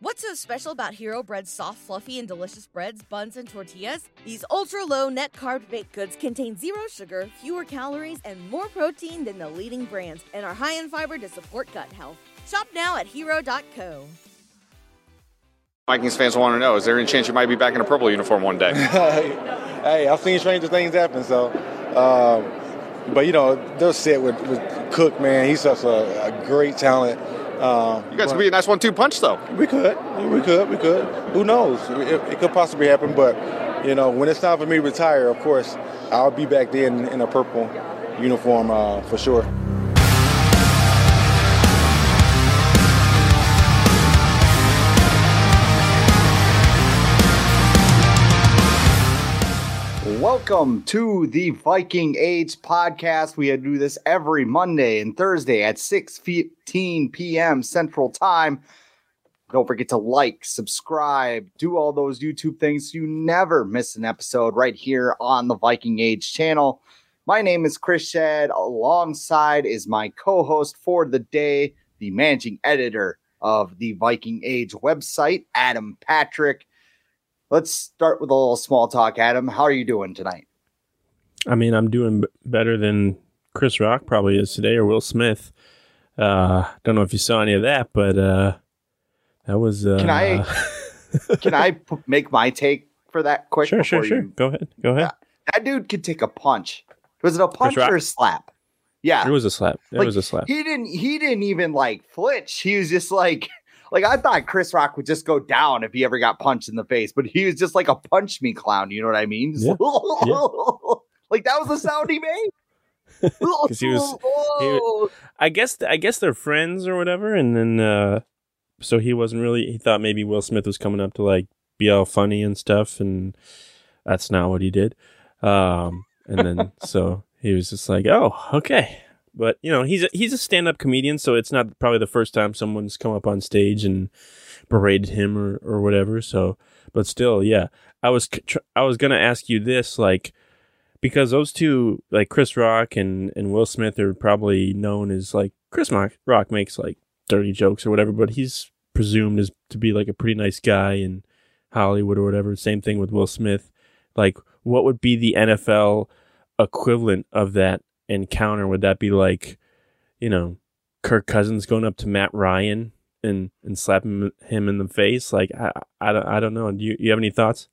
What's so special about Hero Bread's soft, fluffy, and delicious breads, buns, and tortillas? These ultra low net carb baked goods contain zero sugar, fewer calories, and more protein than the leading brands, and are high in fiber to support gut health. Shop now at hero.co. Vikings fans want to know: Is there any chance you might be back in a purple uniform one day? hey, I've seen stranger things happen. So, um, but you know, they're set with, with Cook. Man, he's such a, a great talent. Um, You guys could be a nice one-two punch, though. we could, we could, we could. Who knows? It, it could possibly happen. But you know, when it's time for me to retire, of course, I'll be back then in a purple uniform uh, for sure. Welcome to the Viking Age podcast. We do this every Monday and Thursday at 6:15 p.m. Central Time. Don't forget to like, subscribe, do all those YouTube things so you never miss an episode right here on the Viking Age channel. My name is Chris Schad. Alongside is my co-host for the day, the managing editor of the Viking Age website, Adam Patrick. Let's start with a little small talk, Adam. How are you doing tonight? I mean, I'm doing b- better than Chris Rock probably is today, or Will Smith. Uh, don't know if you saw any of that, but uh, that was. Uh, Can I can I p- make my take for that quick? Sure, sure, sure. you- Go ahead. Go ahead. That dude could take a punch. Was it a punch or a slap? Yeah, It was a slap. It Like, was a slap. He didn't. He didn't even like flinch. He was just like, like I thought Chris Rock would just go down if he ever got punched in the face, but he was just like a punch me clown. You know what I mean? Just Yeah, like that was the sound he made. 'Cause he was- he- I guess. I guess they're friends or whatever, and then uh, so he wasn't really. He thought maybe Will Smith was coming up to like be all funny and stuff, and that's not what he did. Um, and then so he was just like, "Oh, okay." But you know, he's a, he's a stand up comedian, so it's not probably the first time someone's come up on stage and berated him or or whatever. So, but still, yeah, I was I was gonna ask you this, like, because those two, like Chris Rock and and Will Smith, are probably known as like Chris Rock makes like dirty jokes or whatever, but he's presumed as to be like a pretty nice guy in Hollywood or whatever. Same thing with Will Smith. Like, what would be the NFL equivalent of that encounter? Would that be like, you know, Kirk Cousins going up to Matt Ryan and and slapping him in the face? Like, I I don't I don't know. Do you you have any thoughts?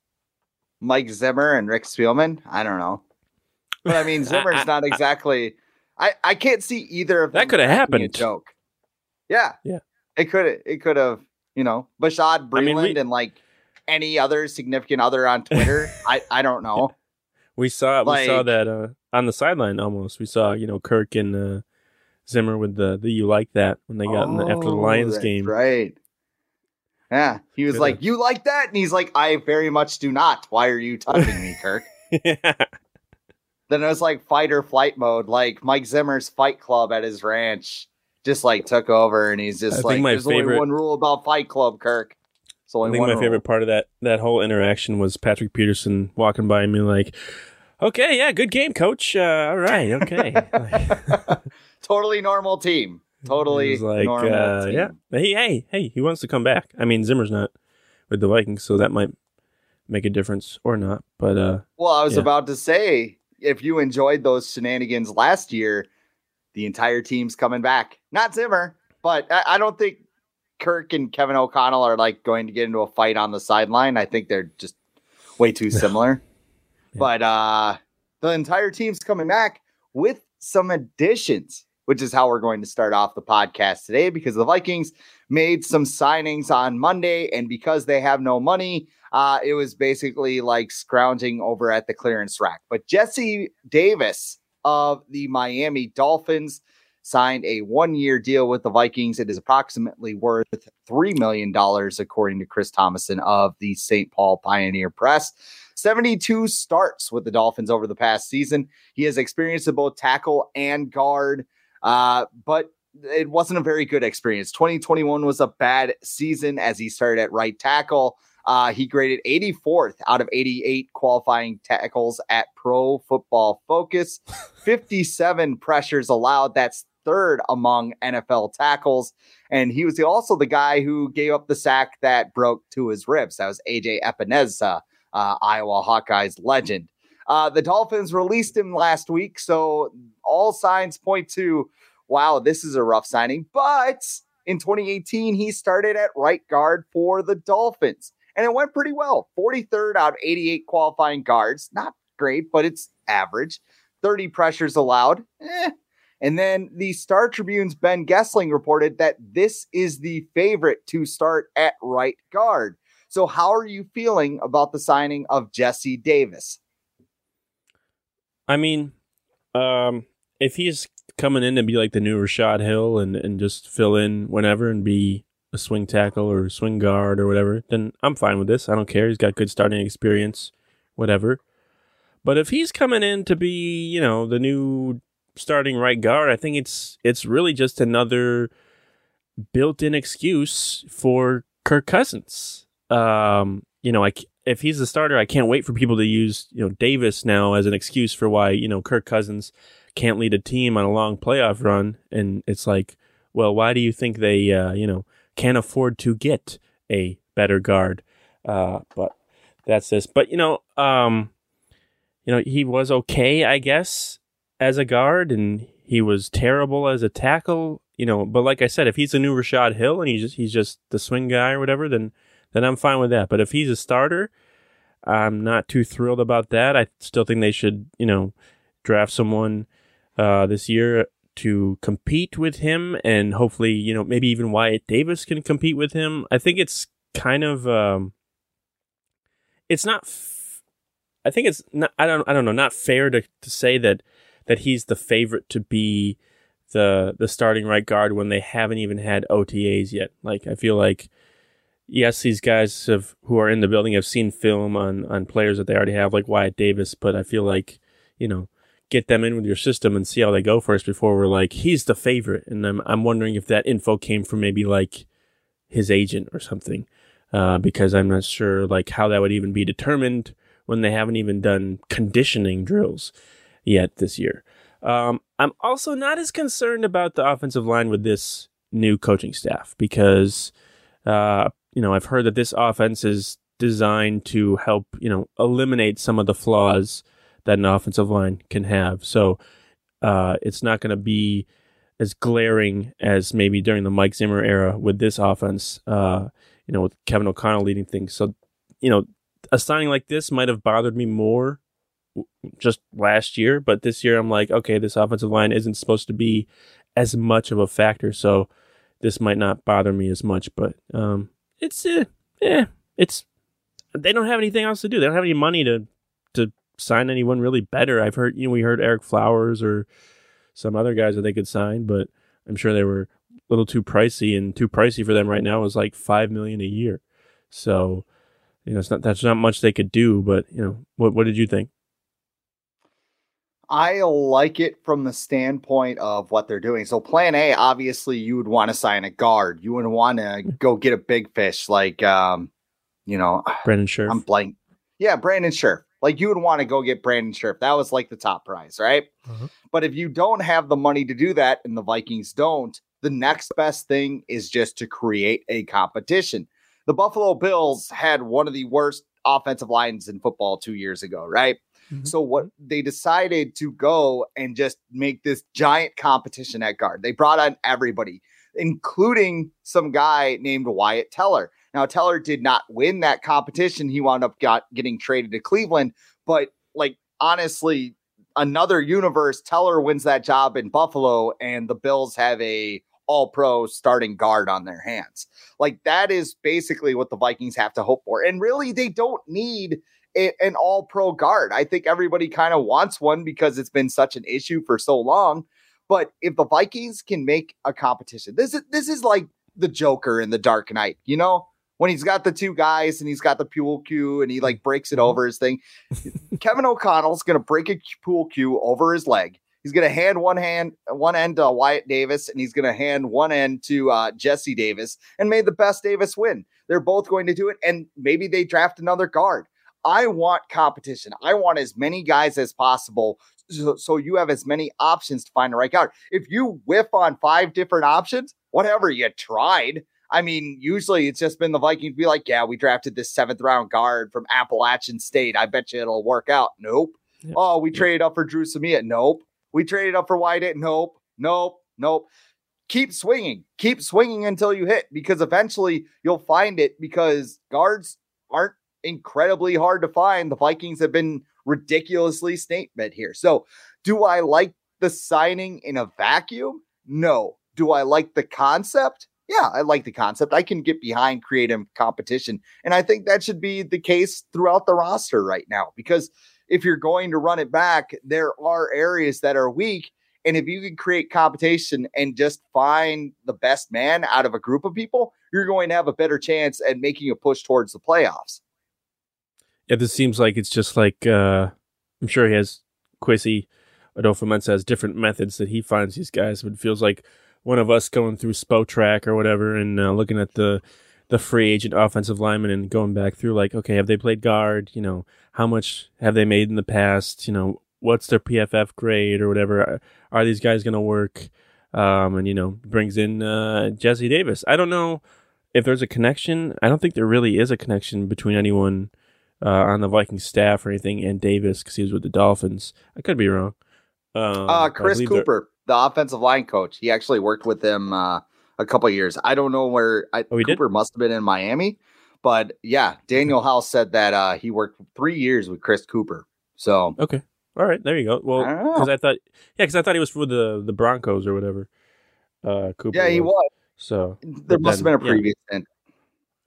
Mike Zimmer and Rick Spielman. I don't know, but I mean Zimmer's I- not exactly. I I can't see either of them That could have cracking a happened. joke. Yeah, Yeah. It could it could have you know Bashaud Breeland I mean, we- and like any other significant other on Twitter. I I don't know. We saw we saw that uh, on the sideline almost. We saw you know Kirk and uh, Zimmer with the the you like that when they got in the, after the Oh, Lions that's game. right? Yeah, he was like, "You like that?" And he's like, "I very much do not. Why are you touching me, Kirk?" then it was like fight or flight mode, like Mike Zimmer's Fight Club at his ranch, just like took over, and he's just think like, my "There's only favorite- one rule about Fight Club, Kirk." I only think my rule. favorite part of that that whole interaction was Patrick Peterson walking by me like, "Okay, yeah, good game, coach. Uh, all right, okay." totally normal team. Totally was like, normal uh, team. yeah, hey, hey, hey, he wants to come back. I mean, Zimmer's not with the Vikings, so that might make a difference or not. But uh, Well, I was Yeah. about to say, if you enjoyed those shenanigans last year, the entire team's coming back. Not Zimmer, but I, I don't think Kirk and Kevin O'Connell are like going to get into a fight on the sideline. I think they're just way too similar. But uh the entire team's coming back with some additions, which is how we're going to start off the podcast today because the Vikings made some signings on Monday, and because they have no money, uh, it was basically like scrounging over at the clearance rack. But Jesse Davis of the Miami Dolphins signed a one year deal with the Vikings. It is approximately worth $3 million, according to Chris Tomasson of the St. Paul Pioneer Press. 72 starts with the Dolphins over the past season. He has experience in both tackle and guard, uh, but it wasn't a very good experience. 2021 was a bad season as he started at right tackle. Uh, he graded 84th out of 88 qualifying tackles at Pro Football Focus. 57 pressures allowed. That's third among NFL tackles. And he was also the guy who gave up the sack that broke to his ribs. That was AJ Epenesa, uh, Iowa Hawkeyes legend. Uh, the Dolphins released him last week. So all signs point to wow, this is a rough signing. But in 2018, he started at right guard for the Dolphins and it went pretty well. 43rd out of 88 qualifying guards. Not great, but it's average. 30 pressures allowed. Eh. And then the Star Tribune's Ben Goessling reported that this is the favorite to start at right guard. So, how are you feeling about the signing of Jesse Davis? I mean, um, if he's coming in to be like the new Rashod Hill and, and just fill in whenever and be a swing tackle or swing guard or whatever, then I'm fine with this. I don't care. He's got good starting experience, whatever. But if he's coming in to be, you know, the new starting right guard, I think it's it's really just another built-in excuse for Kirk Cousins. Um, you know, I, if he's the starter, I can't wait for people to use, you know, Davis now as an excuse for why, you know, Kirk Cousins can't lead a team on a long playoff run. And it's like, well, why do you think they, uh, you know, can't afford to get a better guard? Uh, but that's this. But you know, um, you know, he was okay, I guess, as a guard, and he was terrible as a tackle. You know, but like I said, if he's a new Rashod Hill and he's just he's just the swing guy or whatever, then then I'm fine with that. But if he's a starter, I'm not too thrilled about that. I still think they should, you know, draft someone uh, this year to compete with him, and hopefully, you know, maybe even Wyatt Davis can compete with him. I think it's kind of, um, it's not. F- I think it's not. I don't. I don't know. Not fair to, to say that that he's the favorite to be the the starting right guard when they haven't even had OTAs yet. Like I feel like yes, these guys have who are in the building have seen film on on players that they already have, like Wyatt Davis, but I feel like you know get them in with your system and see how they go first before we're like, he's the favorite. And I'm, I'm wondering if that info came from maybe like his agent or something. Uh, because I'm not sure like how that would even be determined when they haven't even done conditioning drills yet this year. Um, I'm also not as concerned about the offensive line with this new coaching staff because, uh, you know, I've heard that this offense is designed to help, you know, eliminate some of the flaws that an offensive line can have. So uh, it's not going to be as glaring as maybe during the Mike Zimmer era with this offense, uh, you know, with Kevin O'Connell leading things. So, you know, a signing like this might have bothered me more just last year, but this year I'm like, okay, this offensive line isn't supposed to be as much of a factor, so this might not bother me as much. But um, it's uh, yeah, it's they don't have anything else to do. They don't have any money to to sign anyone really better. I've heard, you know, we heard Eric Flowers or some other guys that they could sign, but I'm sure they were a little too pricey, and too pricey for them right now is like five million a year. So, you know, it's not that's not much they could do. But you know, what what did you think? I like it from the standpoint of what they're doing. So, plan A, obviously, you would want to sign a guard. You would want to go get a big fish like, um, you know, Brandon Scherff. I'm blank. Yeah, Brandon Scherff. Like you would want to go get Brandon Scherff. That was like the top prize, right? Uh-huh. But if you don't have the money to do that, and the Vikings don't, the next best thing is just to create a competition. The Buffalo Bills had one of the worst offensive lines in football two years ago, right? Mm-hmm. So what they decided to go and just make this giant competition at guard. They brought on everybody, including some guy named Wyatt Teller. Now, Teller did not win that competition. He wound up got getting traded to Cleveland. But like honestly, another universe, Teller wins that job in Buffalo, and the Bills have a all pro starting guard on their hands. Like that is basically what the Vikings have to hope for. And really, they don't need an all pro guard. I think everybody kind of wants one because it's been such an issue for so long. But if the Vikings can make a competition, this is this is like the Joker in the Dark Knight, you know, when he's got the two guys and he's got the pool cue and he like breaks it over his thing. Kevin O'Connell's gonna break a pool cue over his leg. He's gonna hand one hand one end to Wyatt Davis and he's gonna hand one end to uh, Jesse Davis and made the best Davis win. They're both going to do it, and maybe they draft another guard. I want competition. I want as many guys as possible so, so, you have as many options to find the right guard. If you whiff on five different options, whatever you tried. I mean, usually it's just been the Vikings be like, yeah, we drafted this seventh round guard from Appalachian State. I bet you it'll work out. Nope. Oh, we traded up for Dru Samia. Nope. We traded up for Wyatt. Nope. Nope. Nope. Keep swinging. Keep swinging until you hit because eventually you'll find it because guards aren't incredibly hard to find. The Vikings have been ridiculously statement here. So, do I like the signing in a vacuum? No. Do I like the concept? Yeah, I like the concept. I can get behind creative competition. And I think that should be the case throughout the roster right now because if you're going to run it back, there are areas that are weak. And if you can create competition and just find the best man out of a group of people, you're going to have a better chance at making a push towards the playoffs. Yeah, this seems like it's just like uh I'm sure he has Kwesi Adofo-Mensah has different methods that he finds these guys, but it feels like one of us going through Spotrac or whatever and uh, looking at the the free agent offensive lineman and going back through like, okay, have they played guard? You know, how much have they made in the past? You know, what's their PFF grade or whatever? Are, are these guys going to work? Um, and you know, brings in uh, Jesse Davis. I don't know if there's a connection. I don't think there really is a connection between anyone uh, on the Viking staff or anything, and Davis because he was with the Dolphins. I could be wrong. Um, uh, Chris Cooper, the offensive line coach, he actually worked with them uh, a couple years. I don't know where I, oh, Cooper did? must have been in Miami, but yeah, Daniel House said that uh, he worked three years with Chris Cooper. So okay, all right, there you go. Well, because I, I, thought, yeah, because I thought he was for the the Broncos or whatever. Uh, Cooper. Yeah, he was. was. So there must then, have been a previous. Yeah.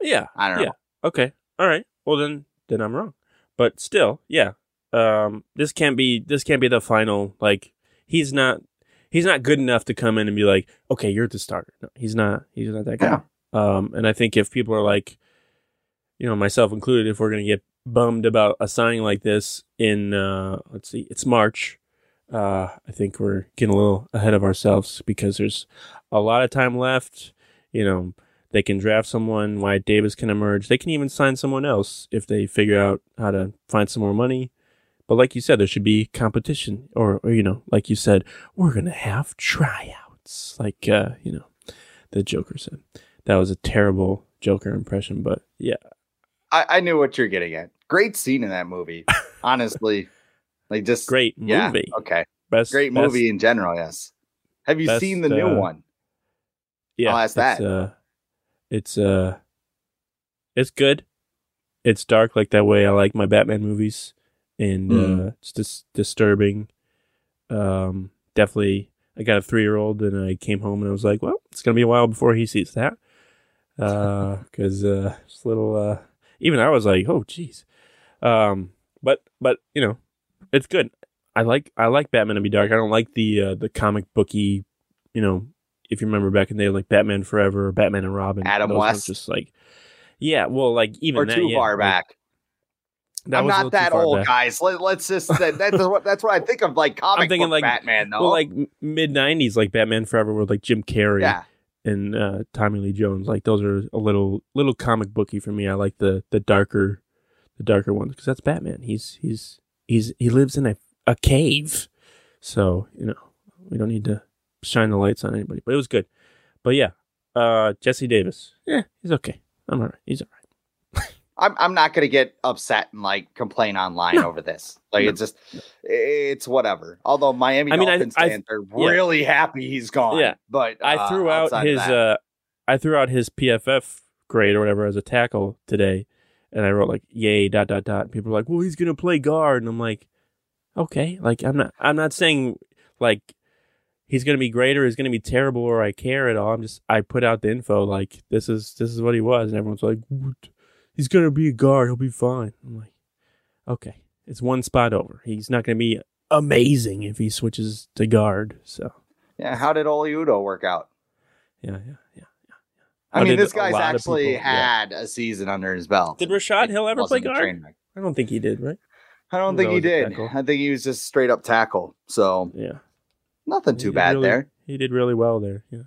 yeah, I don't know. Okay. All right. Well then, then I'm wrong. But still, yeah. Um, this can't be this can't be the final. Like he's not he's not good enough to come in and be like, okay, you're the starter. No, he's not. He's not that guy. Yeah. Um, and I think if people are like, you know, myself included, if we're gonna get bummed about a signing like this in uh, let's see, it's March. Uh, I think we're getting a little ahead of ourselves because there's a lot of time left. You know, they can draft someone. Wyatt Davis can emerge. They can even sign someone else if they figure out how to find some more money. But like you said, there should be competition, or, or you know, like you said, we're gonna have tryouts, like uh, you know, the Joker said. That was a terrible Joker impression, but yeah, I, I knew what you're getting at. Great scene in that movie, honestly. like just great movie. Yeah, okay, best great movie best, in general. Yes. Have you best, seen the new uh, one? Yeah, I'll ask that. Uh, it's uh it's good. It's dark like that way I like my Batman movies and mm. uh it's just disturbing. Um definitely I got a 3-year-old and I came home and I was like, well, it's going to be a while before he sees that. Uh cuz uh it's a little uh even I was like, "Oh jeez." Um but but you know, it's good. I like I like Batman to be dark. I don't like the uh, the comic booky, you know, if you remember back in the day, like Batman Forever, Batman and Robin, Adam West, just like yeah, well, like even or that, too yeah, far like, back. I'm not that old, back. guys. Let, us just that, that's what that's what I think of like comic I'm thinking like Batman though. Well, like mid '90s, like Batman Forever with like Jim Carrey yeah. and uh, Tommy Lee Jones. Like those are a little little comic booky for me. I like the the darker the darker ones because that's Batman. He's he's he's he lives in a a cave, so you know we don't need to shine the lights on anybody. But it was good. But yeah, uh, Jesse Davis. Yeah, he's okay. I'm all right. He's all right. I'm I'm not gonna get upset and like complain online no. over this. Like no. it's just it's whatever. Although Miami I mean, Dolphins I, fans are yeah. really happy he's gone. Yeah, but uh, I threw out his uh, I threw out his PFF grade or whatever as a tackle today, and I wrote like yay dot dot dot. People are like, well, he's gonna play guard, and I'm like, okay, like I'm not I'm not saying like he's going to be great or he's going to be terrible or I care at all. I'm just I put out the info like this is this is what he was, and everyone's like, he's going to be a guard, he'll be fine. I'm like, okay, it's one spot over. He's not going to be amazing if he switches to guard. So Yeah, how did Oli Udoh work out? Yeah, yeah, yeah. I How mean, this guy's actually people- yeah. had a season under his belt. Did Rashod Hill ever play guard? I don't think he did, right? I don't think he did. I think he was just straight up tackle. So Yeah. Nothing too bad really- there. He did really well there. Yeah.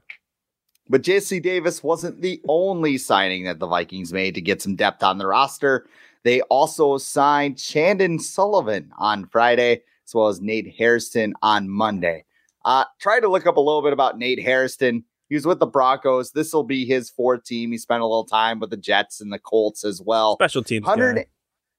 But Jesse Davis wasn't the only signing that the Vikings made to get some depth on the roster. They also signed Chandon Sullivan on Friday, as well as Nate Hairston on Monday. Uh, try to look up a little bit about Nate Hairston. He was with the Broncos. This will be his fourth team. He spent a little time with the Jets and the Colts as well. Special teams. 100, guy.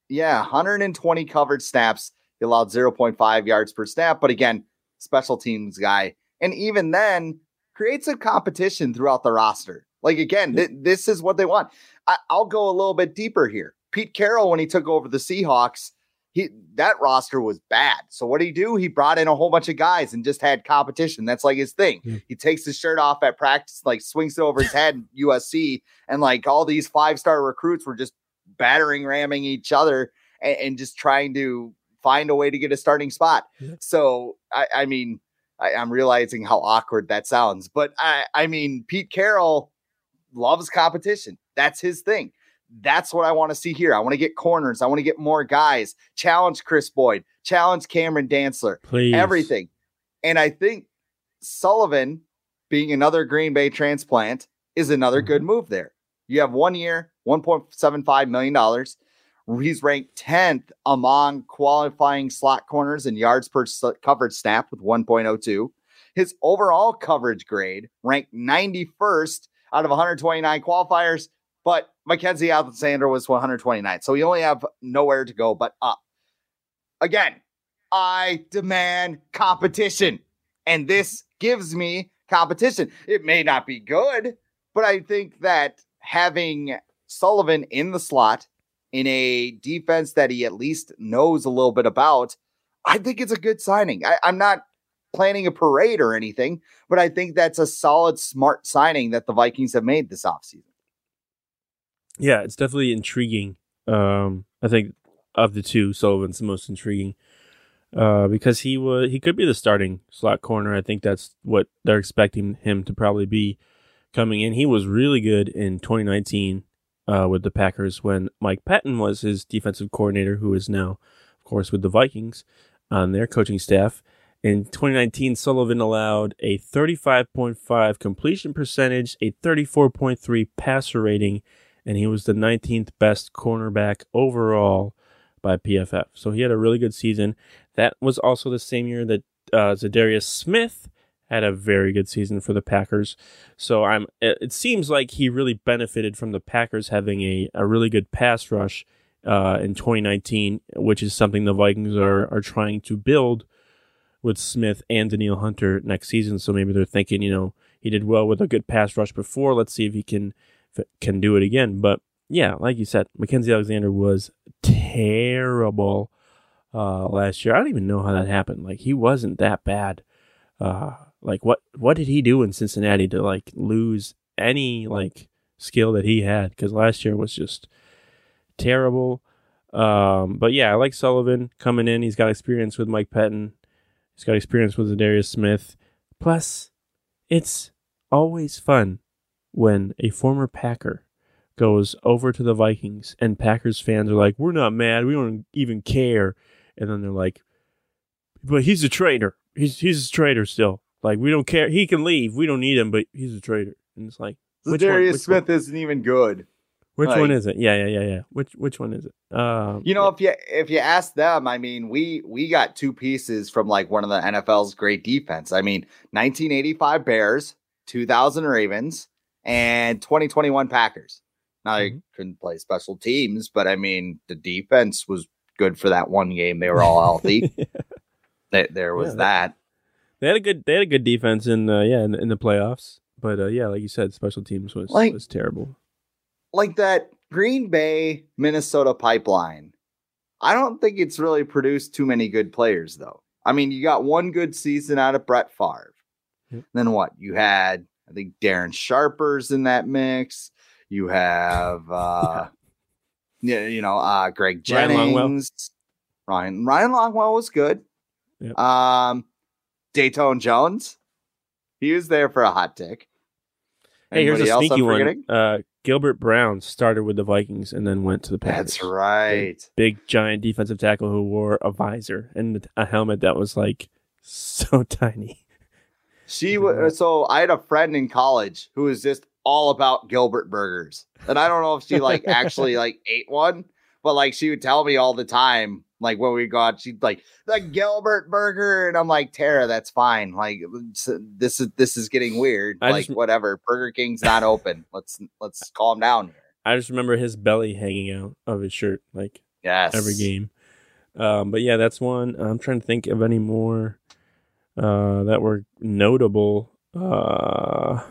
yeah, 120 covered snaps. He allowed 0.5 yards per snap, but again, special teams guy. And even then, create some competition throughout the roster. Like again, th- this is what they want. I- I'll go a little bit deeper here. Pete Carroll, when he took over the Seahawks, he that roster was bad. So what did he do? He brought in a whole bunch of guys and just had competition. That's like his thing. Yeah. He takes his shirt off at practice, like swings it over his head in USC, and like all these five star recruits were just battering ramming each other and, and just trying to find a way to get a starting spot. Yeah. So I, I mean, I, I'm realizing how awkward that sounds, but I, I mean, Pete Carroll loves competition. That's his thing. That's what I want to see here. I want to get corners. I want to get more guys. Challenge Kris Boyd. Challenge Cameron Dantzler. Please. Everything. And I think Sullivan, being another Green Bay transplant, is another mm-hmm. good move there. You have one year, $1.75 million. He's ranked 10th among qualifying slot corners in yards per covered snap with 1.02. His overall coverage grade ranked 91st out of 129 qualifiers, but Mackensie Alexander was 129. So you only have nowhere to go but up. Again, I demand competition. And this gives me competition. It may not be good, but I think that having Sullivan in the slot in a defense that he at least knows a little bit about, I think it's a good signing. I, I'm not planning a parade or anything, but I think that's a solid, smart signing that the Vikings have made this offseason. Yeah, it's definitely intriguing. Um, I think of the two, Sullivan's the most intriguing. Uh, because he was he could be the starting slot corner. I think that's what they're expecting him to probably be coming in. He was really good in 2019 uh, with the Packers when Mike Pettine was his defensive coordinator, who is now, of course, with the Vikings on their coaching staff. In 2019, Sullivan allowed a 35.5 completion percentage, a 34.3 passer rating, and he was the 19th best cornerback overall by PFF. So he had a really good season. That was also the same year that uh, Za'Darius Smith had a very good season for the Packers. So I'm. It, seems like he really benefited from the Packers having a, a really good pass rush uh, in 2019, which is something the Vikings are are trying to build with Smith and Danielle Hunter next season. So maybe they're thinking, you know, he did well with a good pass rush before. Let's see if he can can do it again. But yeah, like you said, Mackensie Alexander was terrible uh, last year. I don't even know how that happened. Like he wasn't that bad. Uh, like what what did he do in Cincinnati to like lose any like skill that he had? Because last year was just terrible. Um, but yeah, I like Sullivan coming in. He's got experience with Mike Pettine. He's got experience with Darius Smith. Plus, it's always fun when a former Packer goes over to the Vikings and Packers fans are like, "We're not mad. We don't even care." And then they're like, "But he's a traitor. He's he's a traitor still. Like we don't care. He can leave. We don't need him, but he's a traitor." And it's like, which one- Darius which Smith one- isn't even good. Which like- one is it? Yeah, yeah, yeah, yeah. Which which one is it? Um, You know, if you if you ask them, I mean, we we got two pieces from like one of the NFL's great defense. I mean, 1985 Bears, 2000 Ravens, and 2021 Packers. Now they Mhm. couldn't play special teams, but I mean, the defense was good for that one game. They were all healthy. There- there was Yeah, that. They had a good they had a good defense in uh, yeah in, in the playoffs, but uh, yeah, like you said, special teams was Like- was terrible. like that Green Bay Minnesota pipeline. I don't think it's really produced too many good players though. I mean, you got one good season out of Brett Favre. Yep. Then what? You had I think Darren Sharper's in that mix. You have uh yeah, you know, uh Greg Ryan Jennings. Longwell. Ryan Ryan Longwell was good. Yep. Um Datone Jones. He was there for a hot tick. Hey, here's a sneaky one. Uh, Gilbert Brown started with the Vikings and then went to the Packers. That's right. Big giant defensive tackle who wore a visor and a helmet that was like so tiny. She was so I had a friend in college who was just all about Gilbert burgers. And I don't know if she like actually like ate one, but like she would tell me all the time, like what we got she'd like the Gilbert burger, and I'm like, Tara, that's fine. Like this is this is getting weird. I like just- whatever. Burger King's not open. Let's let's calm down here. I just remember his belly hanging out of his shirt like Yes. every game. Um, but yeah, that's one. I'm trying to think of any more uh, that were notable. Uh,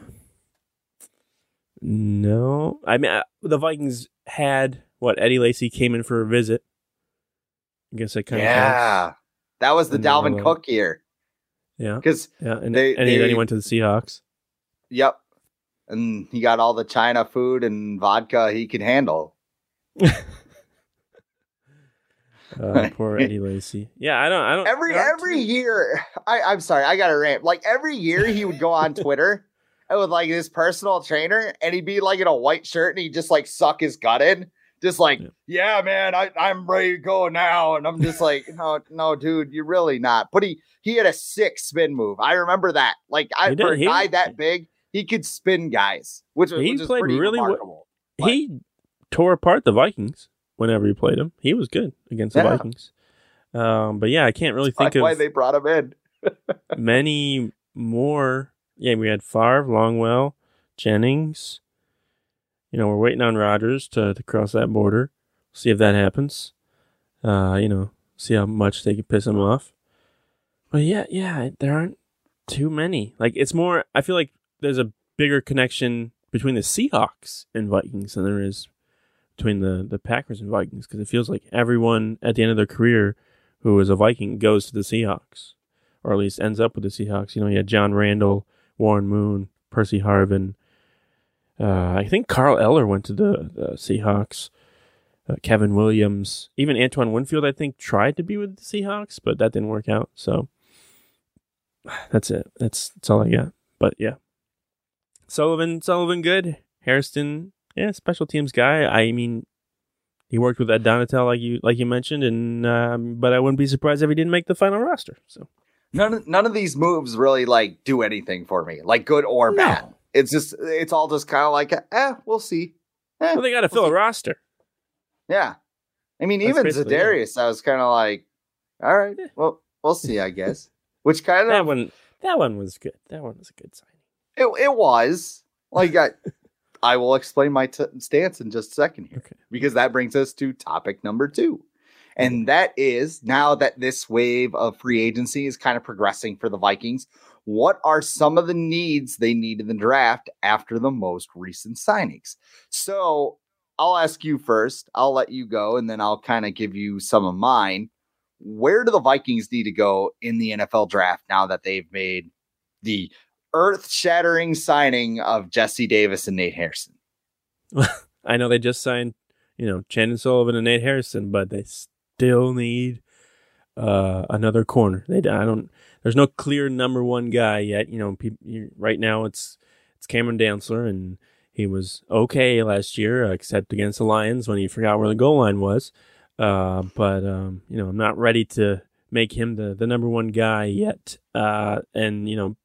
no, I mean uh, the Vikings had what Eddie Lacy came in for a visit. I guess that kind of Yeah. That was the And Dalvin all- Cook year. yeah, Because yeah, and, They- and he- then he went to the Seahawks. Yep. And he got all the China food and vodka he could handle. Uh, poor Eddie Lacy. Yeah, I don't. I don't. Every aren't every year, I, I'm sorry, I got to rant. Like every year, he would go on Twitter and with like his personal trainer, and he'd be like in a white shirt, and he'd just like suck his gut in, just like, Yeah. yeah, man, I, I'm ready to go now, and I'm just like, no, no, dude, you're really not. But he he had a sick spin move. I remember that. Like I for a guy that big, he could spin guys, which, He which played pretty really well. remarkable. he tore apart the Vikings whenever he played him. He was good against the Yeah. Vikings. Um, but yeah, I can't really That's think why of they brought him in. many more. Yeah, we had Favre, Longwell, Jennings. You know, we're waiting on Rodgers to, to cross that border. See if that happens. Uh, you know, see how much they can piss him off. But yeah, yeah, there aren't too many. Like it's more. I feel like there's a bigger connection between the Seahawks and Vikings than there is between the the Packers and Vikings because it feels like everyone at the end of their career who is a Viking goes to the Seahawks or at least ends up with the Seahawks. You know, you had John Randle, Warren Moon, Percy Harvin. Uh, I think Carl Eller went to the, the Seahawks. Uh, Kevin Williams, even Antoine Winfield, I think tried to be with the Seahawks, but that didn't work out. So that's it. That's that's all I got. But yeah, Sullivan, Sullivan, good. Hairston, yeah, special teams guy. I mean, he worked with Ed Donatell, like you like you mentioned, and um, but I wouldn't be surprised if he didn't make the final roster. So None of, none of these moves really like do anything for me, like good or No. bad. It's just it's all just kind of like, eh, we'll see. Eh, well, they got to fill a roster. yeah. I mean, That's even. Za'Darius, I was kind of like, all right, Yeah. well, we'll see, I guess. Which kind of That one, that one was good. That one was a good sign. it, it was like I, I will explain my t- stance in just a second here Okay. because that brings us to topic number two. And that is now that this wave of free agency is kind of progressing for the Vikings, what are some of the needs they need in the draft after the most recent signings? So I'll ask you first. I'll let you go, and then I'll kind of give you some of mine. Where do the Vikings need to go in the NFL draft now that they've made the earth shattering signing of Jesse Davis and Nate Hairston? I know they just signed, you know, Chandon Sullivan and Nate Hairston, but they still need uh, another corner. They, I don't. There's no clear number one guy yet. You know, you, right now it's it's Cameron Dantzler, and he was okay last year, except against the Lions when he forgot where the goal line was. Uh, but um, you know, I'm not ready to make him the the number one guy yet. Uh, and you know,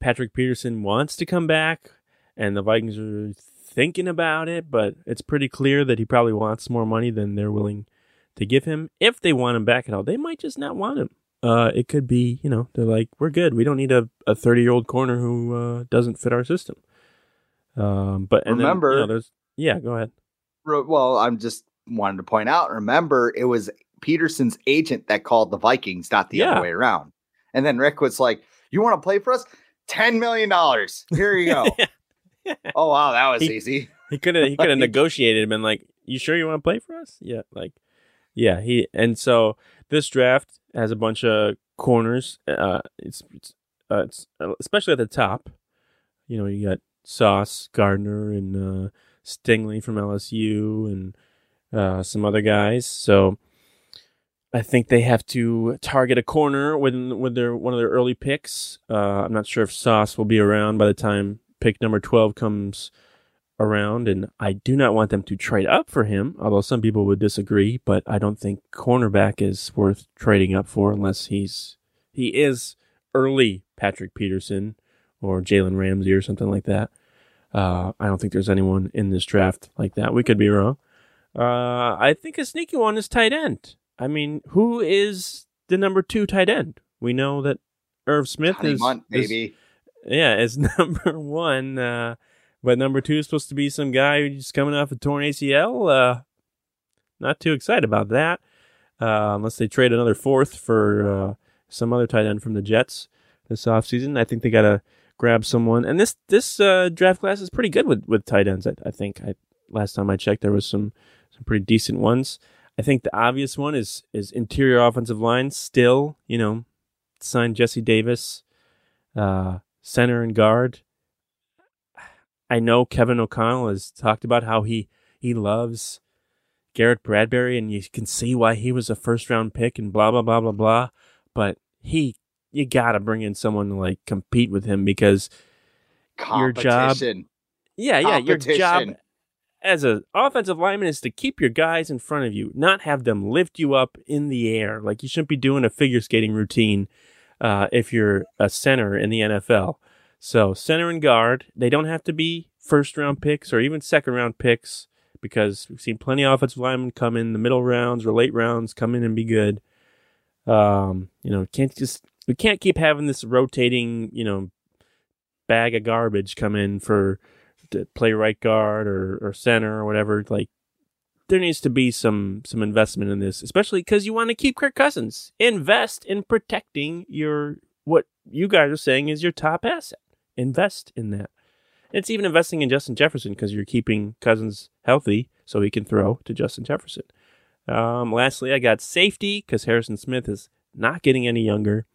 Patrick Peterson wants to come back, and the Vikings are thinking about it, but it's pretty clear that he probably wants more money than they're willing to give him. If they want him back at all, they might just not want him. Uh, it could be, you know, they're like, we're good. We don't need a, a 30 year old corner who uh, doesn't fit our system. Um, but and then, Remember- you know, there's yeah, go ahead. Well, I'm just wanted to point out. Remember, it was Peterson's agent that called the Vikings, not the Yeah. other way around. And then Rick was like, "You want to play for us? Ten million dollars. Here you go." oh wow, that was He- easy. He could have he could have negotiated and been like, "You sure you want to play for us?" Yeah, like, yeah. He and so this draft has a bunch of corners. Uh, it's it's, uh, it's uh, especially at the top. You know, you got Sauce Gardner and uh, Stingley from LSU and uh, some other guys. So I think they have to target a corner with with their one of their early picks. Uh, I'm not sure if Sauce will be around by the time pick number 12 comes around, and I do not want them to trade up for him. Although some people would disagree, but I don't think cornerback is worth trading up for unless he's he is early Patrick Peterson or Jalen Ramsey or something like that. Uh, I don't think there's anyone in this draft like that. We could be wrong. Uh, I think a sneaky one is tight end. I mean, who is the number two tight end? We know that Irv Smith Johnny is, Munt, is- yeah, is number one. Uh, but number two is supposed to be some guy who's coming off a torn ACL. Uh, not too excited about that. Uh, unless they trade another fourth for uh, some other tight end from the Jets this offseason. I think they got to grab someone. And this this uh, draft class is pretty good with, with tight ends. I, I think. I, last time I checked, there was some some pretty decent ones. I think the obvious one is is interior offensive line. Still, you know, signed Jesse Davis, uh, center and guard. I know Kevin O'Connell has talked about how he he loves Garrett Bradbury, and you can see why he was a first round pick and blah blah blah blah blah. But he, you gotta bring in someone to like compete with him because your job, yeah, yeah, your job as an offensive lineman is to keep your guys in front of you, not have them lift you up in the air. Like you shouldn't be doing a figure skating routine uh, if you're a center in the NFL. So center and guard, they don't have to be first round picks or even second round picks because we've seen plenty of offensive linemen come in the middle rounds or late rounds, come in and be good. Um, you know, can't just we can't keep having this rotating, you know, bag of garbage come in for to play right guard or, or center or whatever. Like there needs to be some some investment in this, especially because you want to keep Kirk Cousins. Invest in protecting your what you guys are saying is your top asset. Invest in that. It's even investing in Justin Jefferson because you're keeping Cousins healthy so he can throw to Justin Jefferson. Um, lastly, I got safety because Harrison Smith is not getting any younger.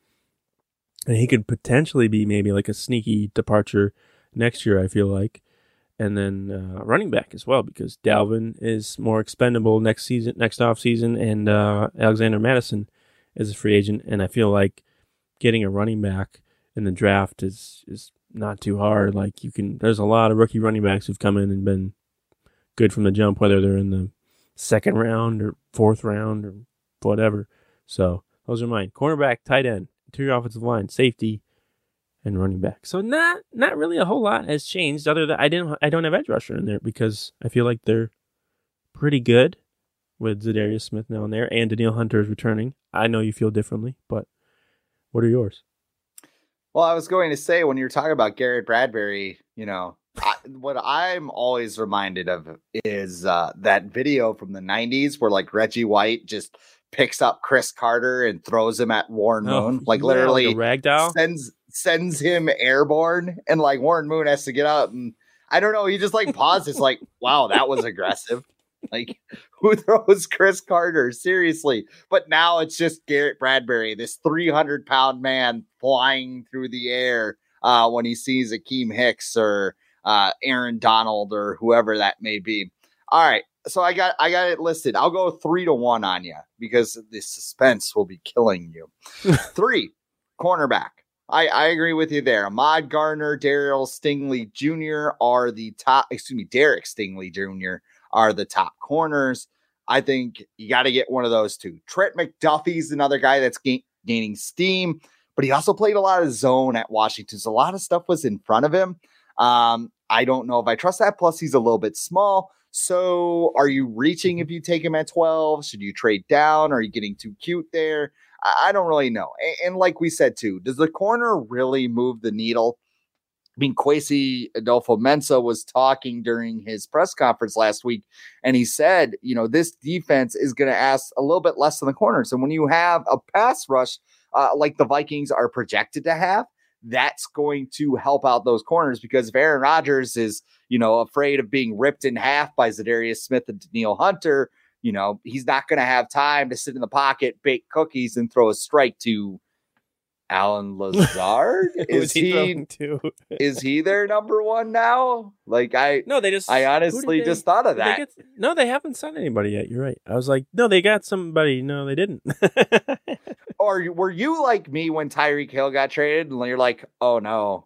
And he could potentially be maybe like a sneaky departure next year, I feel like. And then uh, running back as well because Dalvin is more expendable next season, next off season, and uh, Alexander Mattison is a free agent. And I feel like getting a running back in the draft is is not too hard. Like you can, there's a lot of rookie running backs who've come in and been good from the jump, whether they're in the second round or fourth round or whatever. So those are mine: cornerback, tight end, interior offensive line, safety, and running back. So not not really a whole lot has changed. Other than I didn't, I don't have edge rusher in there because I feel like they're pretty good with Za'Darius Smith now in there, and Danielle Hunter is returning. I know you feel differently, but what are yours? Well, I was going to say when you're talking about Garrett Bradbury, you know, I, what I'm always reminded of is uh, that video from the '90s where like Reggie White just picks up Cris Carter and throws him at Warren Oh, Moon, like yeah, literally like ragdoll? sends sends him airborne, and like Warren Moon has to get up, and I don't know, he just like pauses, like, wow, that was aggressive. Like, who throws Cris Carter? Seriously. But now it's just Garrett Bradbury, this 300 pound man flying through the air uh, when he sees Akiem Hicks or uh, Aaron Donald or whoever that may be. All right. So I got I got it listed. I'll go three to one on you because the suspense will be killing you. three, cornerback. I, I agree with you there. Ahmad Gardner, Daryl Stingley Jr. are the top, excuse me, Derek Stingley Jr. are the top corners. I think you got to get one of those two. Trent McDuffie's another guy that's gain, gaining steam, but he also played a lot of zone at Washington. So a lot of stuff was in front of him. Um, I don't know if I trust that. Plus, he's a little bit small. So are you reaching if you take him at 12? Should you trade down? Are you getting too cute there? I, I don't really know. And, and like we said too, does the corner really move the needle? I mean, Kwesi Adofo-Mensah was talking during his press conference last week, and he said, you know, this defense is going to ask a little bit less than the corners. And when you have a pass rush uh, like the Vikings are projected to have, that's going to help out those corners because if Aaron Rodgers is, you know, afraid of being ripped in half by Za'Darius Smith and Danielle Hunter, you know, he's not going to have time to sit in the pocket, bake cookies, and throw a strike to Allen Lazard is he he, to? is he their number one now? Like I No, they just. I honestly they- just thought of did they that. get- no, they haven't signed anybody yet. You're right. I was like, no, they got somebody. No, they didn't. Or were you like me when Tyreek Hill got traded and you're like, oh no,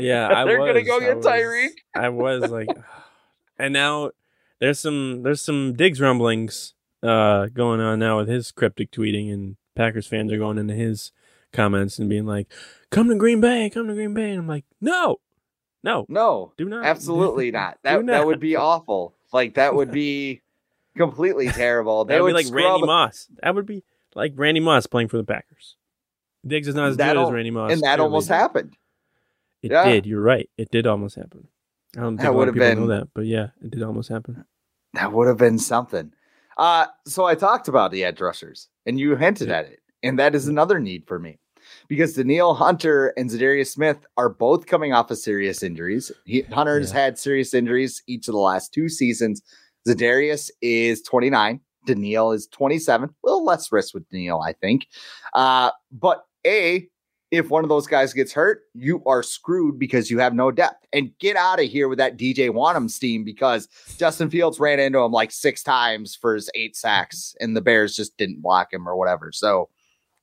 yeah, I They're was. gonna go I get was- Tyreek? I was like, and now there's some there's some digs rumblings uh going on now with his cryptic tweeting, and Packers fans are going into his comments and being like, "Come to Green Bay, come to Green Bay," and I'm like, "No, no, no, do not, absolutely not. Do That that would be awful. Like that would be completely terrible. They That would would be like Randy scrub- Moss. That would be like Randy Moss playing for the Packers. Diggs is not as That good as Randy Moss, and that clearly, almost happened. It Yeah. did. You're right. It did almost happen. I don't That think a lot of people know that, but yeah, it did almost happen. That would have been something. Uh, so I talked about the edge rushers, and you hinted Yeah. at it, and that is another need for me because Danielle Hunter and Za'Darius Smith are both coming off of serious injuries. He, Hunter has Yeah. had serious injuries each of the last two seasons. Za'Darius is 29. Danielle is 27. A little less risk with Danielle, I think. Uh, but A, if one of those guys gets hurt, you are screwed because you have no depth. And get out of here with that DJ Wonnum steam because Justin Fields ran into him like six times for his eight sacks, and the Bears just didn't block him or whatever. So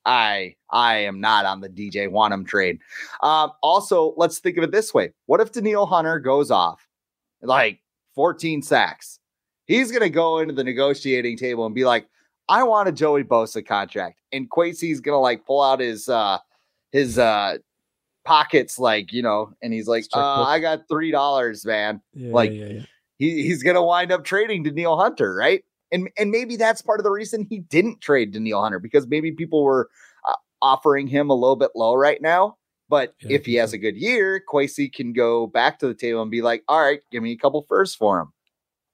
I I am not on the DJ Wonnum trade. Um, also, let's think of it this way: What if Danielle Hunter goes off like 14 sacks? He's gonna go into the negotiating table and be like, "I want a Joey Bosa contract," and Kwesi's gonna like pull out his uh his uh pockets like you know and he's like uh, i got three dollars man Yeah, Like, yeah, yeah. he, he's going to wind up trading Danielle Hunter, right? And and maybe that's part of the reason he didn't trade Danielle Hunter because maybe people were uh, offering him a little bit low right now. But Yeah, if he has a good year, Kwesi can go back to the table and be like, "All right, give me a couple firsts for him,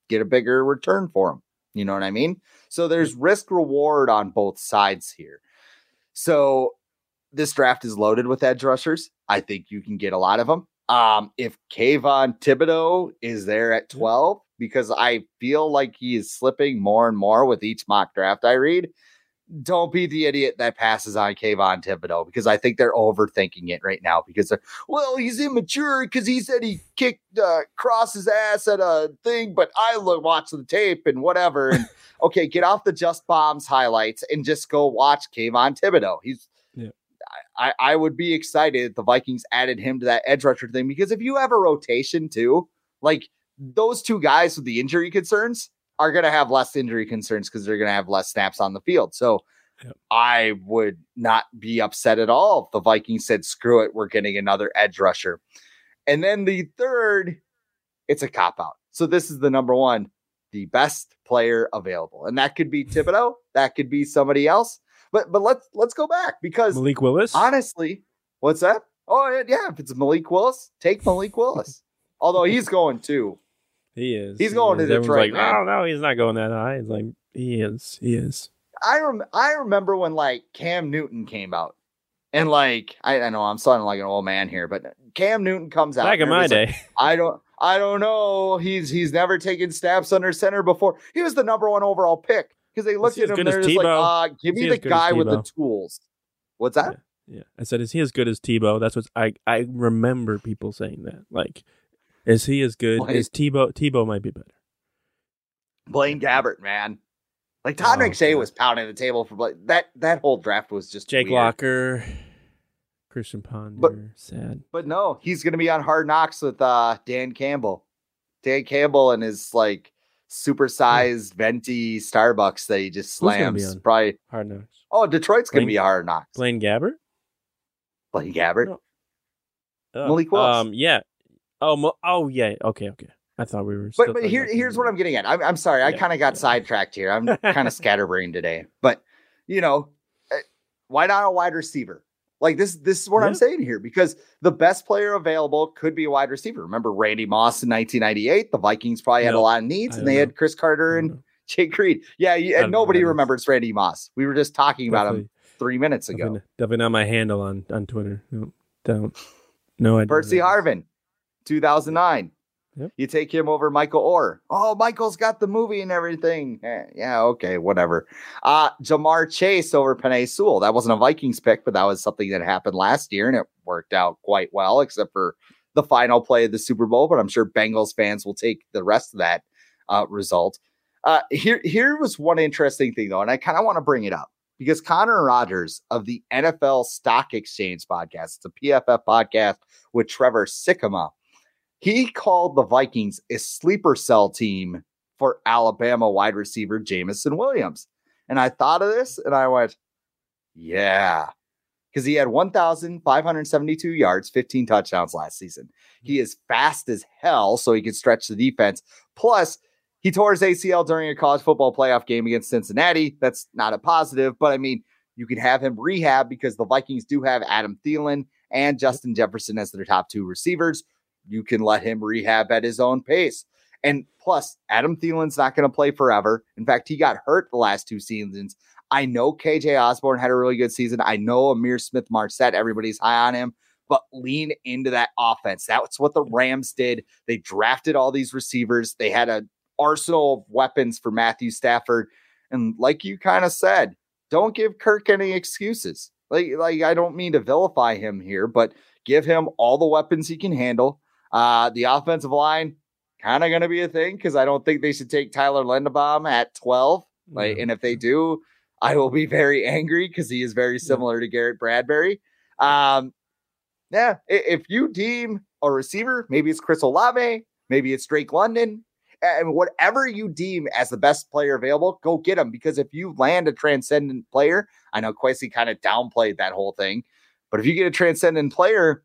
get a bigger return for him." You know what I mean? So there's risk reward on both sides here. So this draft is loaded with edge rushers. I think you can get a lot of them. Um, if Kayvon Thibodeaux is there at 12, because I feel like he is slipping more and more with each mock draft I read, don't be the idiot that passes on Kayvon Thibodeaux because I think they're overthinking it right now because they're, well, he's immature because he said he kicked uh, cross his ass at a thing, but I look watch the tape and whatever. And okay, get off the just bombs highlights and just go watch Kayvon Thibodeaux. He's I, I would be excited if the Vikings added him to that edge rusher thing because if you have a rotation too, like those two guys with the injury concerns are going to have less injury concerns because they're going to have less snaps on the field. So Yep. I would not be upset at all if the Vikings said, screw it, we're getting another edge rusher. And then the third, it's a cop out. So this is the number one, the best player available. And that could be Thibodeaux, that could be somebody else. But but let's let's go back because Malik Willis. honestly, what's that? Oh yeah, yeah, if it's Malik Willis, take Malik Willis. Although he's going too. He is. He's going to is. Everyone's Detroit, Like, man. oh no, he's not going that high. He's like he is. He is. I rem- I remember when like Cam Newton came out. And like I, I know I'm sounding like an old man here, but Cam Newton comes out. Back in my everybody's like, day, I don't I don't know. He's he's never taken snaps under center before. He was the number one overall pick because they looked at him and they're just like, uh, give me the as good as guy with the tools. What's that? yeah. I said, is he as good as Tebow? That's what I I remember people saying that. Like, is he as good Like- as Tebow? Tebow might be better. Blaine Gabbert, man. Like Todd Oh, McShay God. was pounding the table for Blake. That that whole draft was just Jake weird. Locker, Christian Ponder, sad. But no, he's gonna be on hard knocks with uh Dan Campbell. Dan Campbell and his like supersized venti Starbucks that he just slams. Probably Hard knocks. oh Detroit's gonna be hard knocks. Blaine Gabbert. Blaine Gabbert. No. Oh, Malik Willis. Um, yeah. Oh, Mo- oh, yeah. Okay, okay. I thought we were. But still but here here's what I'm getting at. I'm I'm sorry, I kind of got yeah. sidetracked here. I'm kind of scatterbrained today. But you know, eh, why not a wide receiver? Like this this is what I'm saying here because the best player available could be a wide receiver. Remember Randy Moss in 1998? The Vikings probably had a lot of needs, and they had. Cris Carter and know. Jake Reed. Yeah, you, and nobody remembers Randy Moss. We were just talking about him three minutes ago. Definitely, definitely not my handle on on Twitter. No, don't. No idea. Percy. Harvin, 2009. Yep. You take him over Michael Oher. Oh, Michael's got the movie and everything. Eh, yeah, okay, whatever. Uh Ja'Marr Chase over Penei Sewell. That wasn't a Vikings pick, but that was something that happened last year and it worked out quite well, except for the final play of the Super Bowl. But I'm sure Bengals fans will take the rest of that uh, result. Uh, here, here was one interesting thing though, and I kind of want to bring it up because Connor Rogers of the NFL Stock Exchange podcast, it's a PFF podcast with Trevor Sikkema he called the Vikings a sleeper cell team for Alabama wide receiver Jameson Williams. And I thought of this and I went, yeah, because he had 1,572 yards, 15 touchdowns last season. He is fast as hell, so he can stretch the defense. Plus, he tore his ACL during a college football playoff game against Cincinnati. That's not a positive, but I mean, you can have him rehab because the Vikings do have Adam Thielen and Justin Jefferson as their top two receivers you can let him rehab at his own pace. And plus, Adam Thielen's not going to play forever. In fact, he got hurt the last two seasons. I know KJ Osborn had a really good season. I know Ihmir Smith-Marsette, everybody's high on him, but lean into that offense. That's what the Rams did. They drafted all these receivers, they had an arsenal of weapons for Matthew Stafford. And like you kind of said, don't give Kirk any excuses. Like, like I don't mean to vilify him here, but give him all the weapons he can handle. Uh, the offensive line kind of going to be a thing because I don't think they should take Tyler Linderbaum at 12. Like, and if they do, I will be very angry because he is very similar to Garrett Bradbury. Um, yeah, if you deem a receiver, maybe it's Chris Olave, maybe it's Drake London, and whatever you deem as the best player available, go get him. Because if you land a transcendent player, I know Kwesi kind of downplayed that whole thing, but if you get a transcendent player,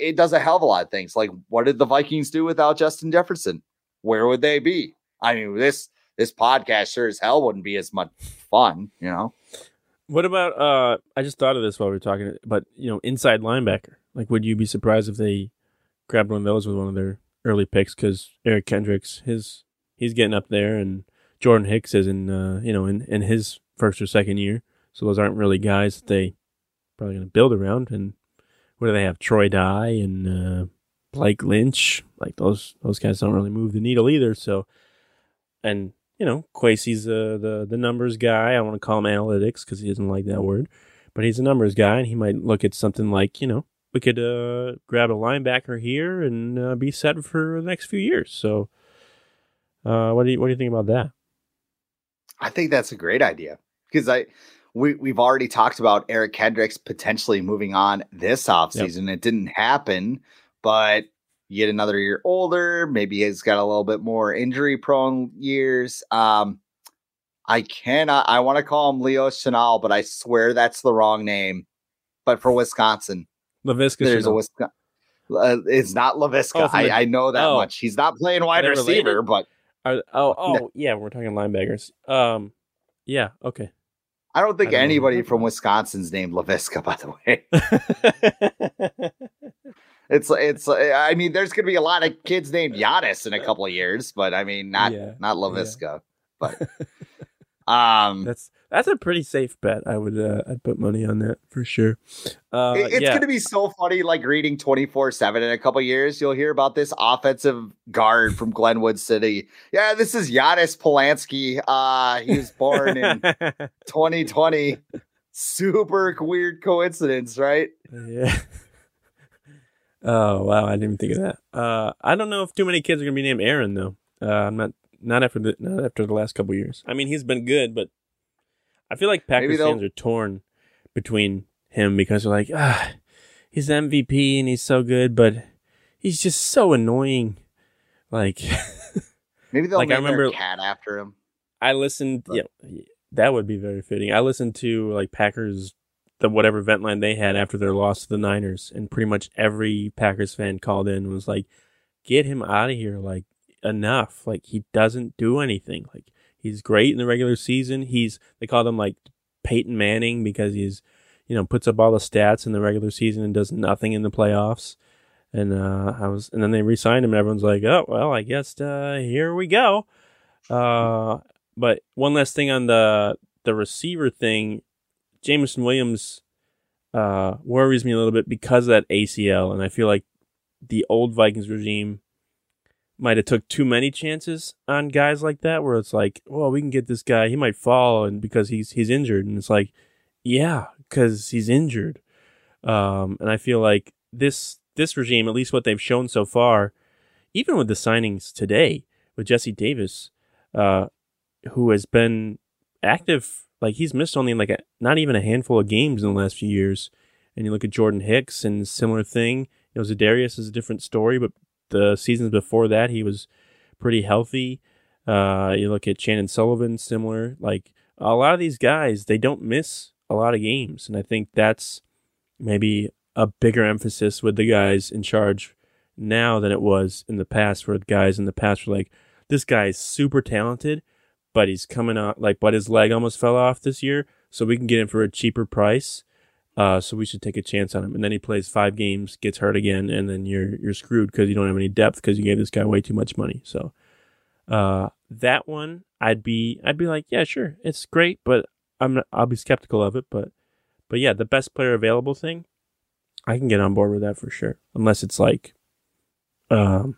it, does a hell of a lot of things. Like, what did the Vikings do without Justin Jefferson? Where would they be? I mean, this this podcast sure as hell wouldn't be as much fun, you know. What about uh I just thought of this while we were talking, but you know, inside linebacker. Like would you be surprised if they grabbed one of those with one of their early picks cuz Eric Kendricks his he's getting up there and Jordan Hicks is in uh, you know, in in his first or second year. So those aren't really guys that they probably going to build around and what do they have? Troy Dye and uh, Blake Lynch. Like those those guys don't really move the needle either. So, and you know, Kwesi's uh, the the numbers guy. I want to call him analytics because he doesn't like that word, but he's a numbers guy, and he might look at something like you know we could uh, grab a linebacker here and uh, be set for the next few years. So, uh, what do you what do you think about that? I think that's a great idea because I we, we've already talked about Eric Kendricks potentially moving on this offseason. Yep. It didn't happen, but yet another year older. Maybe he's got a little bit more injury prone years. Um, I cannot, I want to call him Leo Chenal, but I swear that's the wrong name. But for Wisconsin, Laviska there's Chenal. a Wisconsin. Uh, it's not Laviska. Oh, I, I, know that oh. much. He's not playing wide receiver, but Are, oh, oh, yeah, we're talking linebackers. Um, yeah, okay. I don't think I don't anybody from Wisconsin's named Laviska, by the way. it's it's I mean, there's gonna be a lot of kids named Giannis in a couple of years, but I mean not yeah. not Laviska. Yeah. But um that's that's a pretty safe bet. I would uh, I'd put money on that for sure. Uh, it's yeah. going to be so funny, like reading twenty four seven in a couple years. You'll hear about this offensive guard from Glenwood City. Yeah, this is Giannis Polanski. Uh, he was born in twenty twenty. Super weird coincidence, right? Yeah. Oh wow, I didn't even think of that. Uh, I don't know if too many kids are gonna be named Aaron though. Uh, I'm not not after the not after the last couple years. I mean, he's been good, but I feel like Packers fans are torn between him because they're like, ah, he's MVP and he's so good, but he's just so annoying. Like, maybe they'll like, name I remember, their cat after him. I listened. But. Yeah, that would be very fitting. I listened to like Packers, the whatever vent line they had after their loss to the Niners, and pretty much every Packers fan called in and was like, "Get him out of here! Like, enough! Like, he doesn't do anything. Like." He's great in the regular season. He's they call him like Peyton Manning because he's you know puts up all the stats in the regular season and does nothing in the playoffs. And uh, I was, and then they re-signed him. and Everyone's like, "Oh well, I guess uh, here we go." Uh, but one last thing on the the receiver thing, Jameson Williams uh, worries me a little bit because of that ACL, and I feel like the old Vikings regime might have took too many chances on guys like that where it's like, well, we can get this guy, he might fall and because he's he's injured and it's like, yeah, cuz he's injured. Um and I feel like this this regime, at least what they've shown so far, even with the signings today with Jesse Davis, uh who has been active like he's missed only like a, not even a handful of games in the last few years. And you look at Jordan Hicks and similar thing. You know, Za'Darius is a different story, but the seasons before that, he was pretty healthy. Uh, you look at Chandon Sullivan, similar. Like a lot of these guys, they don't miss a lot of games, and I think that's maybe a bigger emphasis with the guys in charge now than it was in the past. Where guys in the past were like, "This guy is super talented, but he's coming out like, but his leg almost fell off this year, so we can get him for a cheaper price." Uh, so we should take a chance on him. And then he plays five games, gets hurt again, and then you're you're screwed because you don't have any depth because you gave this guy way too much money. So uh, that one, I'd be I'd be like, yeah, sure, it's great, but I'm I'll be skeptical of it. But but yeah, the best player available thing, I can get on board with that for sure. Unless it's like um,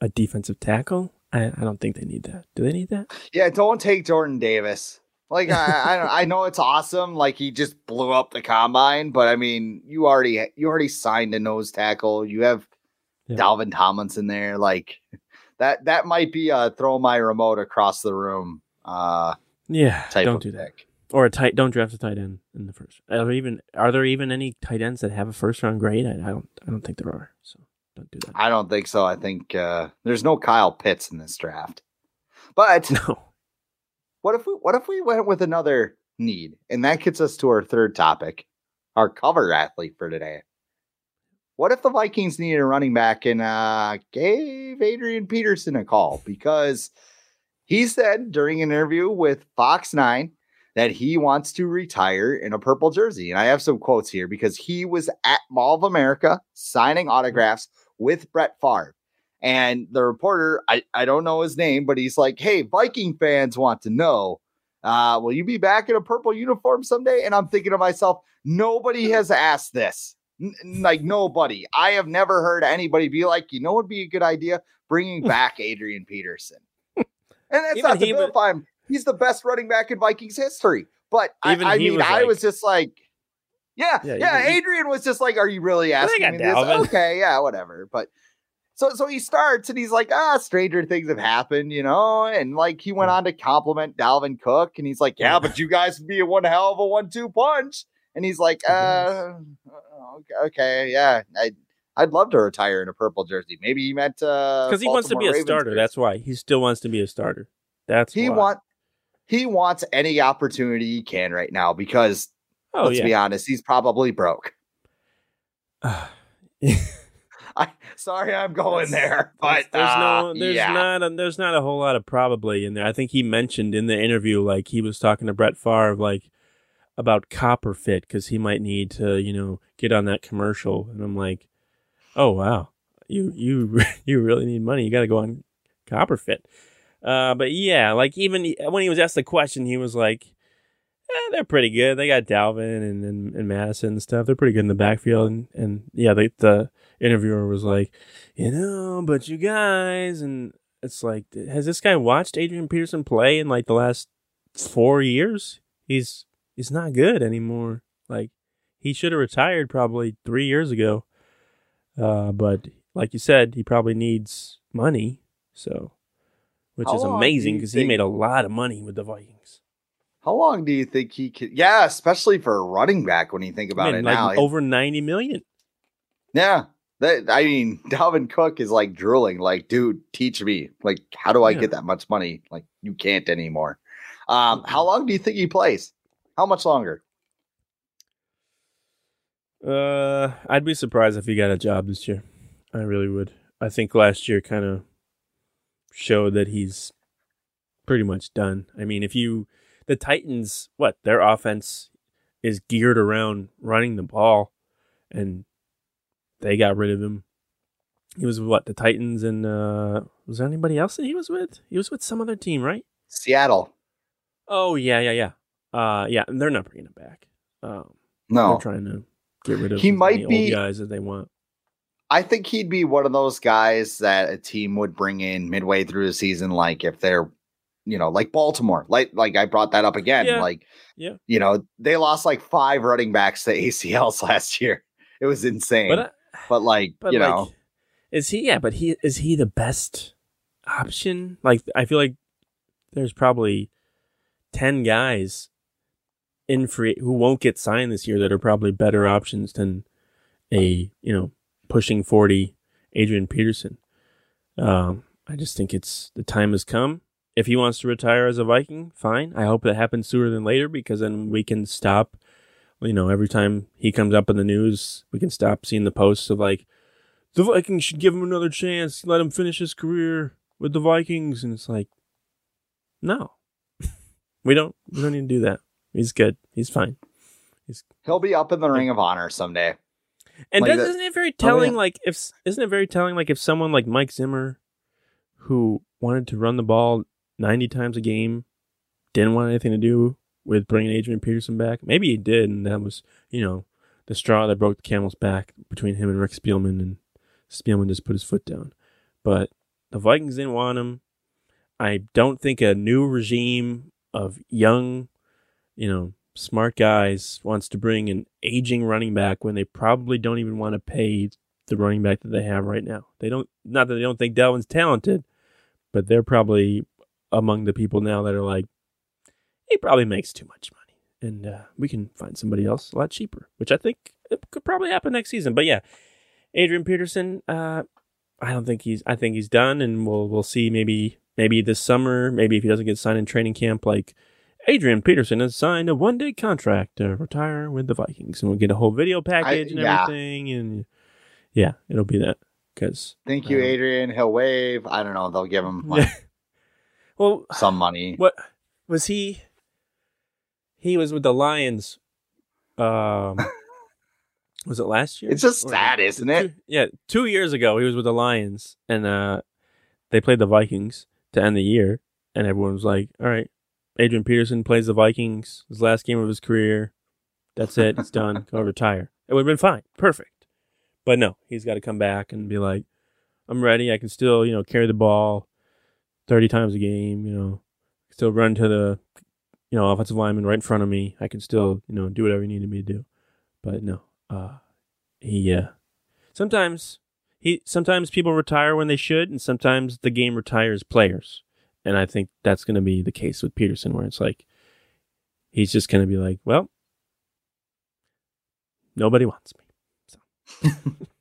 a defensive tackle. I, I don't think they need that. Do they need that? Yeah, don't take Jordan Davis. Like I, I, I know it's awesome. Like he just blew up the combine, but I mean, you already you already signed a nose tackle. You have yeah. Dalvin Tomlinson there. Like that that might be a throw my remote across the room. Uh, yeah, don't do that. Or a tight. Don't draft a tight end in the first. Are there even are there even any tight ends that have a first round grade? I, I don't. I don't think there are. So don't do that. I don't think so. I think uh, there's no Kyle Pitts in this draft. But no what if we what if we went with another need? And that gets us to our third topic, our cover athlete for today. What if the Vikings needed a running back and uh, gave Adrian Peterson a call? Because he said during an interview with Fox 9 that he wants to retire in a purple jersey. And I have some quotes here because he was at Mall of America signing autographs with Brett Favre. And the reporter, I, I don't know his name, but he's like, Hey, Viking fans want to know, uh, will you be back in a purple uniform someday? And I'm thinking to myself, nobody has asked this. N- like nobody. I have never heard anybody be like, you know, would be a good idea bringing back Adrian Peterson. And that's Even not to vilify him. He's the best running back in Vikings history. But I, I, mean, was I like, was just like, yeah, yeah. yeah Adrian was just like, "Are you really asking me this?" Okay, yeah, whatever. But so so he starts and he's like, ah, stranger things have happened, you know, and like he went on to compliment Dalvin Cook, and he's like, yeah, but you guys would be a one hell of a one-two punch, and he's like, uh, okay, okay, yeah, I. I'd love to retire in a purple jersey. Maybe he meant uh because uh, he wants to be a Ravens starter. Jersey. That's why he still wants to be a starter. That's he why. want he wants any opportunity he can right now because oh, let's yeah. be honest, he's probably broke. I sorry I'm going there, but there's uh, no there's yeah. not a, there's not a whole lot of probably in there. I think he mentioned in the interview like he was talking to Brett Favre like about copper fit because he might need to you know get on that commercial, and I'm like, oh wow, you you you really need money. You got to go on copper fit. Uh, but yeah, like even when he was asked the question, he was like, eh, they're pretty good. They got Dalvin and, and, and Mattison and stuff. They're pretty good in the backfield. And, and yeah, they, the interviewer was like, you know, but you guys, and it's like, has this guy watched Adrian Peterson play in like the last four years? He's he's not good anymore. Like he should have retired probably three years ago. Uh, but like you said, he probably needs money. So, which How is amazing because he made a lot of money with the Vikings. How long do you think he could? Yeah, especially for a running back when you think about I mean, it like now. Over ninety million. Yeah, that, I mean, Dalvin Cook is like drooling, like, dude, teach me. Like, how do I yeah. get that much money? Like, you can't anymore. Um, how long do you think he plays? How much longer? Uh, I'd be surprised if he got a job this year. I really would. I think last year kind of showed that he's pretty much done. I mean, if you the Titans, what their offense is geared around running the ball, and they got rid of him. He was what the Titans and uh was there anybody else that he was with? He was with some other team, right? Seattle. Oh yeah, yeah, yeah. Uh yeah, and they're not bringing him back. Um no. They're trying to get rid of he might be guys that they want. I think he'd be one of those guys that a team would bring in midway through the season, like if they're, you know, like Baltimore. Like like I brought that up again. Yeah. Like, Yeah. you know, they lost like five running backs to ACLs last year. It was insane. But But, uh, like, but you like, know, is he? Yeah, but he is he the best option? Like, I feel like there's probably ten guys in free who won't get signed this year that are probably better options than a you know pushing forty Adrian Peterson. Um, I just think it's the time has come. If he wants to retire as a Viking, fine. I hope that happens sooner than later because then we can stop. You know, every time he comes up in the news, we can stop seeing the posts of like, the Vikings should give him another chance, let him finish his career with the Vikings, and it's like, no, we don't. We don't need to do that. He's good. He's fine. He's, he'll be up in the Ring of Honor someday. And Like that- isn't uh, it very Oh, telling? yeah. Like if isn't it very telling? Like if someone like Mike Zimmer, who wanted to run the ball ninety times a game, didn't want anything to do with bringing Adrian Peterson back. Maybe he did, and that was you know the straw that broke the camel's back between him and Rick Spielman, and Spielman just put his foot down. But the Vikings didn't want him. I don't think a new regime of young, you know, smart guys wants to bring an aging running back when they probably don't even want to pay the running back that they have right now. They don't not that they don't think Dalvin's talented, but they're probably among the people now that are like, he probably makes too much money. And uh, we can find somebody else a lot cheaper, which I think it could probably happen next season. But yeah, Adrian Peterson, uh, I don't think he's I think he's done and we'll we'll see maybe maybe this summer, maybe if he doesn't get signed in training camp, like Adrian Peterson has signed a one day contract to retire with the Vikings, and we'll get a whole video package and yeah. everything, and yeah, it'll be that because Thank you, Um, Adrian. He'll wave. I don't know. They'll give him like well, some money. what was he? He was with the Lions. Um, was it last year? It's just Or- sad, isn't it? Two, yeah, two years ago he was with the Lions, and uh, they played the Vikings to end the year, and everyone was like, "All right, Adrian Peterson plays the Vikings, his last game of his career. That's it, it's done. Go retire." It would have been fine, perfect. But no, he's got to come back and be like, "I'm ready. I can still, you know, carry the ball thirty times a game. You know, still run to the, you know, offensive lineman right in front of me. I can still, you know, do whatever you needed me to do." But no, uh, he uh, sometimes he sometimes people retire when they should, and sometimes the game retires players. And I think that's going to be the case with Peterson, where it's like he's just going to be like, well, nobody wants me. So.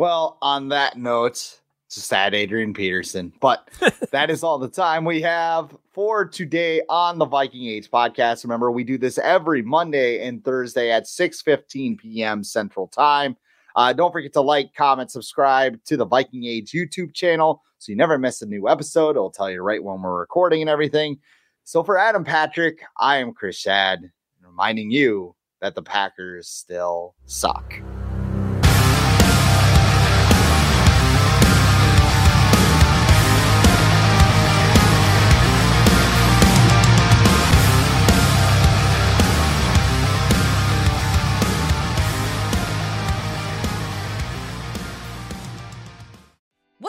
Well, on that note, it's a sad Adrian Peterson. But that is all the time we have for today on the Viking Age podcast. Remember, we do this every Monday and Thursday at 6:15 p.m. Central Time. Uh, don't forget to like, comment, subscribe to the Viking Age YouTube channel so you never miss a new episode. It'll tell you right when we're recording and everything. So for Adam Patrick, I am Chris Schad, reminding you that the Packers still suck.